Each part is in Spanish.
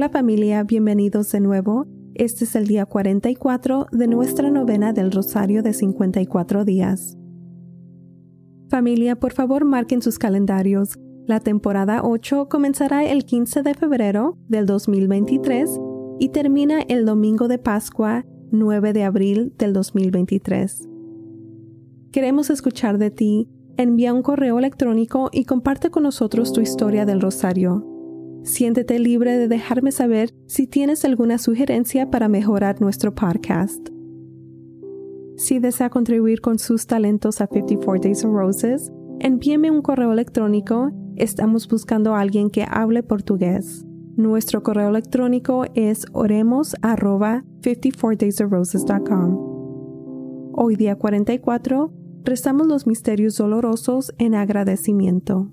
Hola familia, bienvenidos de nuevo. Este es el día 44 de nuestra novena del Rosario de 54 días. Familia, por favor marquen sus calendarios. La temporada 8 comenzará el 15 de febrero del 2023 y termina el domingo de Pascua 9 de abril del 2023. Queremos escuchar de ti. Envía un correo electrónico y comparte con nosotros tu historia del Rosario. Siéntete libre de dejarme saber si tienes alguna sugerencia para mejorar nuestro podcast. Si desea contribuir con sus talentos a 54 Days of Roses, envíeme un correo electrónico. Estamos buscando a alguien que hable portugués. Nuestro correo electrónico es oremos 54daysofroses.com. Hoy día 44, rezamos los misterios dolorosos en agradecimiento.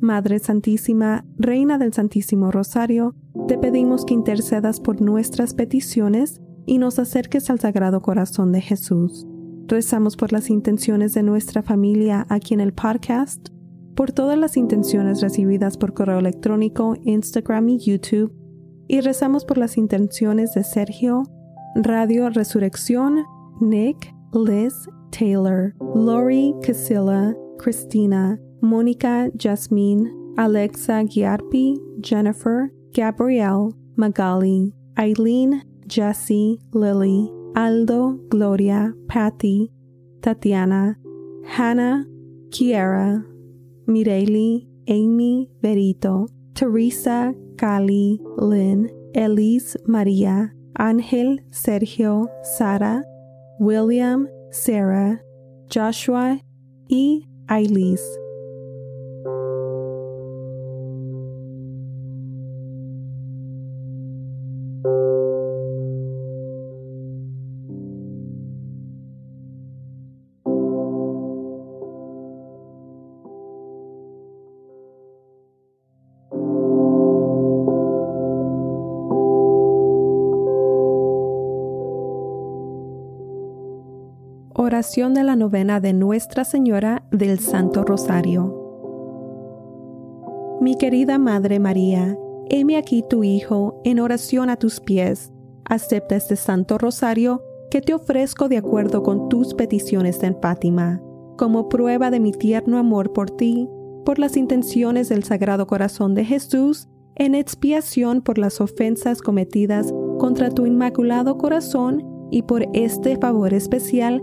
Madre Santísima, Reina del Santísimo Rosario, te pedimos que intercedas por nuestras peticiones y nos acerques al Sagrado Corazón de Jesús. Rezamos por las intenciones de nuestra familia aquí en el podcast, por todas las intenciones recibidas por correo electrónico, Instagram y YouTube, y rezamos por las intenciones de Sergio, Radio Resurrección, Nick, Liz, Taylor, Lori, Casilla, Christina, Mónica, Jasmine, Alexa Giarpi, Jennifer, Gabrielle, Magali, Eileen, Jesse, Lily, Aldo, Gloria, Patty, Tatiana, Hannah, Kiera, Mireli, Amy, Berito, Teresa, Cali, Lynn, Elise, María, Ángel, Sergio, Sara, William, Sarah, Joshua y Ailis. Oración de la novena de Nuestra Señora del Santo Rosario. Mi querida Madre María, heme aquí tu Hijo en oración a tus pies. Acepta este Santo Rosario que te ofrezco de acuerdo con tus peticiones en Fátima, como prueba de mi tierno amor por ti, por las intenciones del Sagrado Corazón de Jesús, en expiación por las ofensas cometidas contra tu Inmaculado Corazón y por este favor especial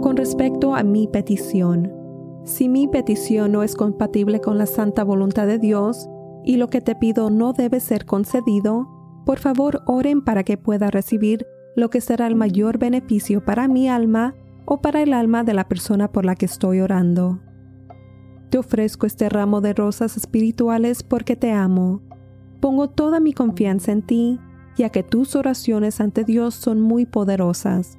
con respecto a mi petición. Si mi petición no es compatible con la santa voluntad de Dios y lo que te pido no debe ser concedido, por favor oren para que pueda recibir lo que será el mayor beneficio para mi alma o para el alma de la persona por la que estoy orando. Te ofrezco este ramo de rosas espirituales porque te amo. Pongo toda mi confianza en ti, ya que tus oraciones ante Dios son muy poderosas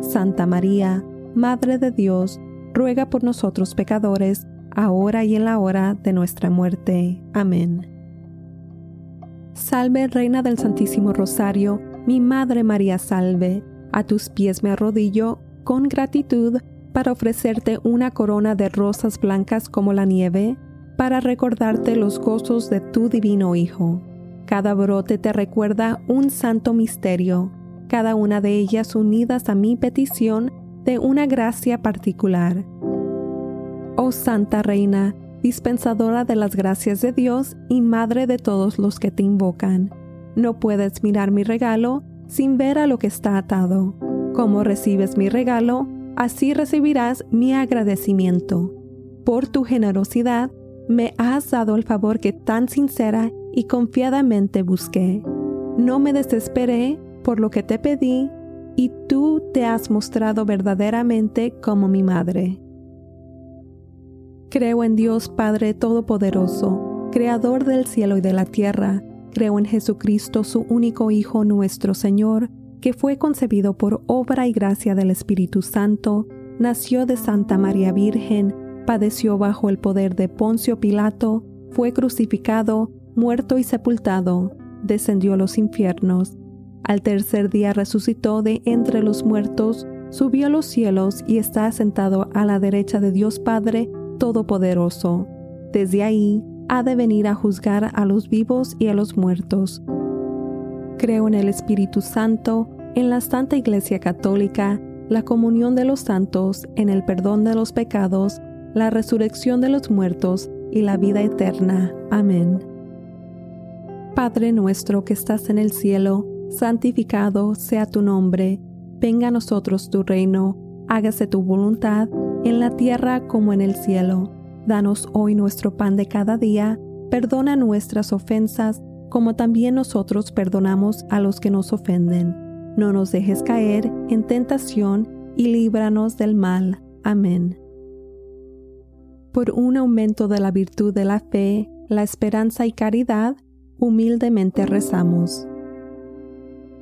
Santa María, Madre de Dios, ruega por nosotros pecadores, ahora y en la hora de nuestra muerte. Amén. Salve, Reina del Santísimo Rosario, mi Madre María salve, a tus pies me arrodillo con gratitud para ofrecerte una corona de rosas blancas como la nieve, para recordarte los gozos de tu divino Hijo. Cada brote te recuerda un santo misterio, cada una de ellas unidas a mi petición de una gracia particular. Oh Santa Reina, dispensadora de las gracias de Dios y Madre de todos los que te invocan, no puedes mirar mi regalo sin ver a lo que está atado. Como recibes mi regalo, así recibirás mi agradecimiento. Por tu generosidad, me has dado el favor que tan sincera y confiadamente busqué. No me desesperé por lo que te pedí, y tú te has mostrado verdaderamente como mi madre. Creo en Dios Padre Todopoderoso, Creador del cielo y de la tierra, Creo en Jesucristo, su único Hijo nuestro Señor, que fue concebido por obra y gracia del Espíritu Santo, nació de Santa María Virgen, padeció bajo el poder de Poncio Pilato, fue crucificado, muerto y sepultado, descendió a los infiernos. Al tercer día resucitó de entre los muertos, subió a los cielos y está sentado a la derecha de Dios Padre Todopoderoso. Desde ahí ha de venir a juzgar a los vivos y a los muertos. Creo en el Espíritu Santo, en la Santa Iglesia Católica, la comunión de los santos, en el perdón de los pecados, la resurrección de los muertos y la vida eterna. Amén. Padre nuestro que estás en el cielo, santificado sea tu nombre, venga a nosotros tu reino, hágase tu voluntad, en la tierra como en el cielo. Danos hoy nuestro pan de cada día, perdona nuestras ofensas, como también nosotros perdonamos a los que nos ofenden. No nos dejes caer en tentación y líbranos del mal. Amén. Por un aumento de la virtud de la fe, la esperanza y caridad, humildemente rezamos.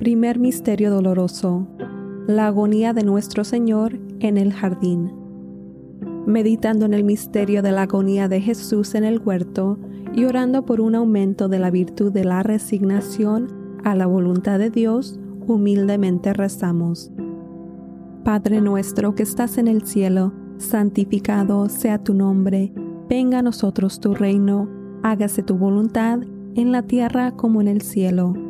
Primer Misterio Doloroso. La agonía de nuestro Señor en el jardín meditando en el misterio de la agonía de Jesús en el huerto y orando por un aumento de la virtud de la resignación a la voluntad de Dios, humildemente rezamos. Padre nuestro que estás en el cielo, santificado sea tu nombre, venga a nosotros tu reino, hágase tu voluntad en la tierra como en el cielo.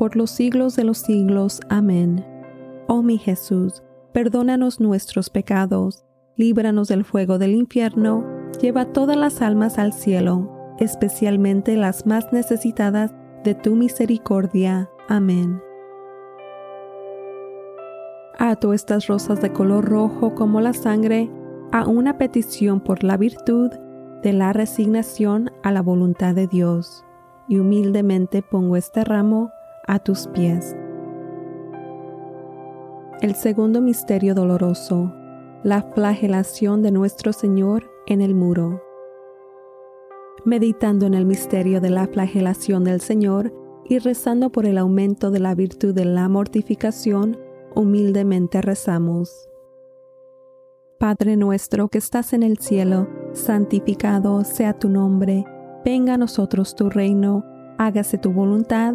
por los siglos de los siglos. Amén. Oh mi Jesús, perdónanos nuestros pecados, líbranos del fuego del infierno, lleva todas las almas al cielo, especialmente las más necesitadas de tu misericordia. Amén. Ato estas rosas de color rojo como la sangre a una petición por la virtud de la resignación a la voluntad de Dios, y humildemente pongo este ramo a tus pies. El segundo misterio doloroso, la flagelación de nuestro Señor en el muro. Meditando en el misterio de la flagelación del Señor y rezando por el aumento de la virtud de la mortificación, humildemente rezamos. Padre nuestro que estás en el cielo, santificado sea tu nombre, venga a nosotros tu reino, hágase tu voluntad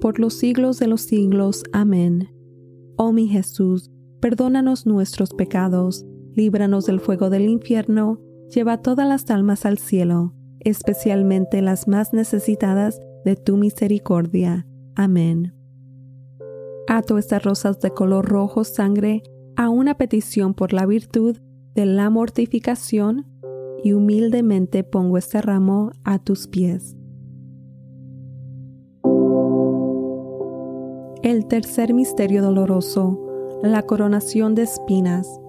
por los siglos de los siglos. Amén. Oh mi Jesús, perdónanos nuestros pecados, líbranos del fuego del infierno, lleva todas las almas al cielo, especialmente las más necesitadas de tu misericordia. Amén. Ato estas rosas de color rojo sangre a una petición por la virtud de la mortificación y humildemente pongo este ramo a tus pies. El tercer misterio doloroso, la coronación de espinas.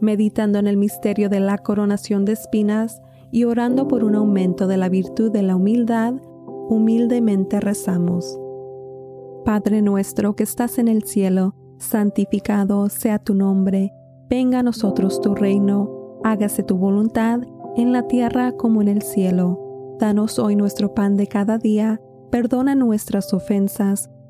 Meditando en el misterio de la coronación de espinas y orando por un aumento de la virtud de la humildad, humildemente rezamos. Padre nuestro que estás en el cielo, santificado sea tu nombre, venga a nosotros tu reino, hágase tu voluntad en la tierra como en el cielo. Danos hoy nuestro pan de cada día, perdona nuestras ofensas,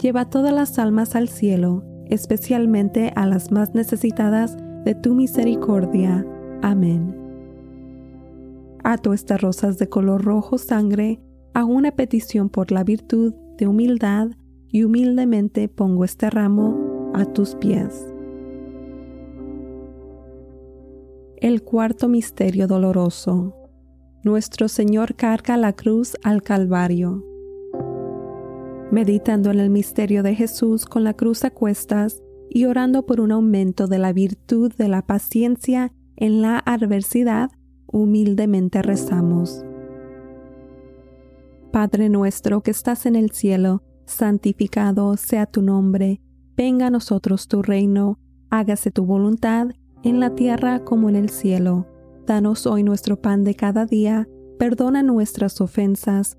lleva todas las almas al cielo, especialmente a las más necesitadas de tu misericordia. Amén. Ato estas rosas de color rojo sangre a una petición por la virtud de humildad y humildemente pongo este ramo a tus pies. El cuarto misterio doloroso. Nuestro Señor carga la cruz al Calvario. Meditando en el misterio de Jesús con la cruz a cuestas y orando por un aumento de la virtud de la paciencia en la adversidad, humildemente rezamos. Padre nuestro que estás en el cielo, santificado sea tu nombre, venga a nosotros tu reino, hágase tu voluntad en la tierra como en el cielo. Danos hoy nuestro pan de cada día, perdona nuestras ofensas,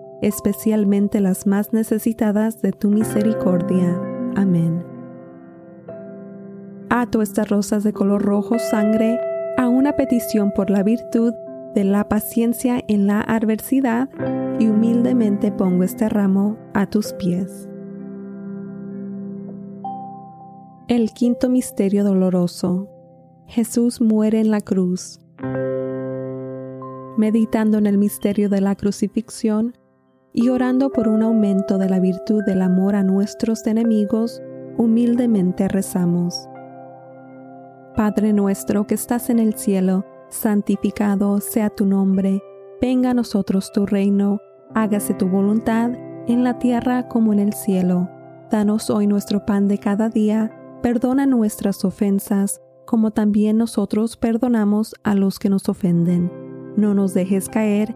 especialmente las más necesitadas de tu misericordia. Amén. Ato estas rosas de color rojo sangre a una petición por la virtud de la paciencia en la adversidad y humildemente pongo este ramo a tus pies. El quinto misterio doloroso. Jesús muere en la cruz. Meditando en el misterio de la crucifixión y orando por un aumento de la virtud del amor a nuestros enemigos, humildemente rezamos. Padre nuestro que estás en el cielo, santificado sea tu nombre, venga a nosotros tu reino, hágase tu voluntad en la tierra como en el cielo. Danos hoy nuestro pan de cada día, perdona nuestras ofensas, como también nosotros perdonamos a los que nos ofenden. No nos dejes caer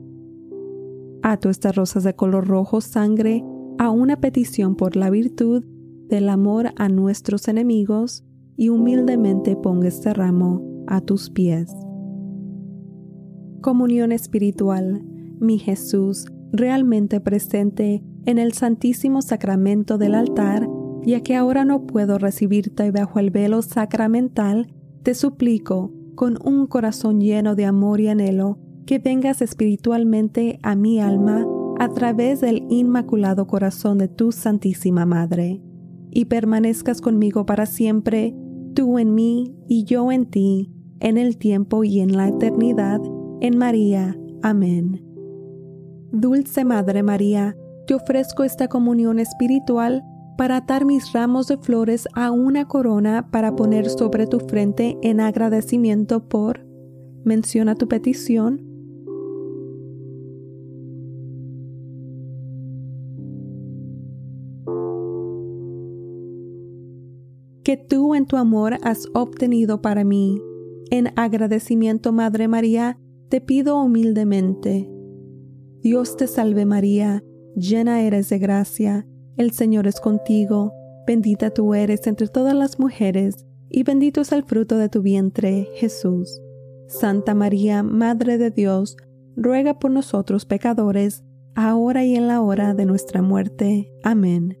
Ato estas rosas de color rojo sangre a una petición por la virtud del amor a nuestros enemigos y humildemente ponga este ramo a tus pies. Comunión espiritual, mi Jesús, realmente presente en el Santísimo Sacramento del altar, ya que ahora no puedo recibirte bajo el velo sacramental, te suplico, con un corazón lleno de amor y anhelo, que vengas espiritualmente a mi alma a través del inmaculado corazón de tu Santísima Madre, y permanezcas conmigo para siempre, tú en mí y yo en ti, en el tiempo y en la eternidad, en María. Amén. Dulce Madre María, te ofrezco esta comunión espiritual para atar mis ramos de flores a una corona para poner sobre tu frente en agradecimiento por, menciona tu petición, que tú en tu amor has obtenido para mí. En agradecimiento, Madre María, te pido humildemente. Dios te salve María, llena eres de gracia, el Señor es contigo, bendita tú eres entre todas las mujeres, y bendito es el fruto de tu vientre, Jesús. Santa María, Madre de Dios, ruega por nosotros pecadores, ahora y en la hora de nuestra muerte. Amén.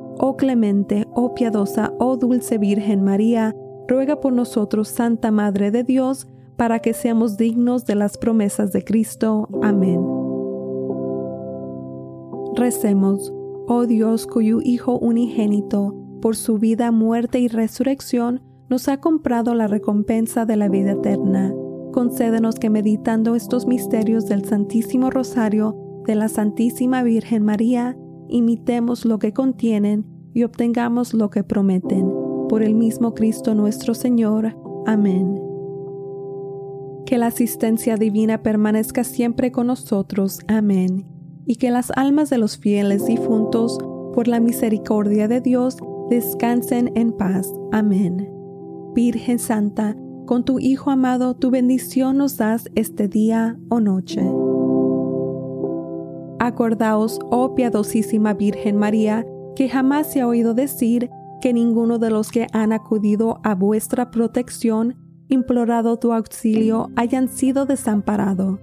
Oh clemente, oh piadosa, oh dulce Virgen María, ruega por nosotros, Santa Madre de Dios, para que seamos dignos de las promesas de Cristo. Amén. Recemos, oh Dios cuyo Hijo unigénito, por su vida, muerte y resurrección, nos ha comprado la recompensa de la vida eterna. Concédenos que meditando estos misterios del Santísimo Rosario de la Santísima Virgen María, imitemos lo que contienen y obtengamos lo que prometen. Por el mismo Cristo nuestro Señor. Amén. Que la asistencia divina permanezca siempre con nosotros. Amén. Y que las almas de los fieles difuntos, por la misericordia de Dios, descansen en paz. Amén. Virgen Santa, con tu Hijo amado, tu bendición nos das este día o noche. Acordaos, oh piadosísima Virgen María, que jamás se ha oído decir que ninguno de los que han acudido a vuestra protección, implorado tu auxilio, hayan sido desamparado.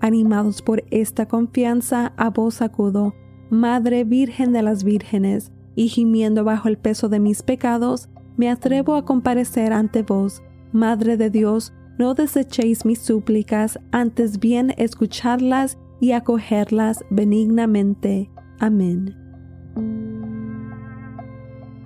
Animados por esta confianza, a vos acudo, Madre Virgen de las Vírgenes, y gimiendo bajo el peso de mis pecados, me atrevo a comparecer ante vos, Madre de Dios, no desechéis mis súplicas, antes bien escucharlas y acogerlas benignamente. Amén.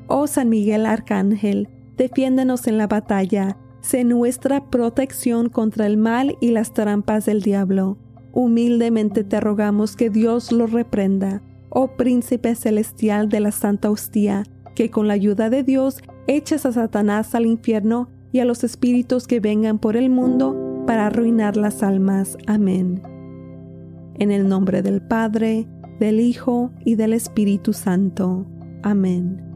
Oh San Miguel Arcángel, defiéndenos en la batalla, sé nuestra protección contra el mal y las trampas del diablo. Humildemente te rogamos que Dios lo reprenda, oh príncipe celestial de la Santa Hostia, que con la ayuda de Dios eches a Satanás al infierno y a los espíritus que vengan por el mundo para arruinar las almas. Amén. En el nombre del Padre, del Hijo y del Espíritu Santo. Amén.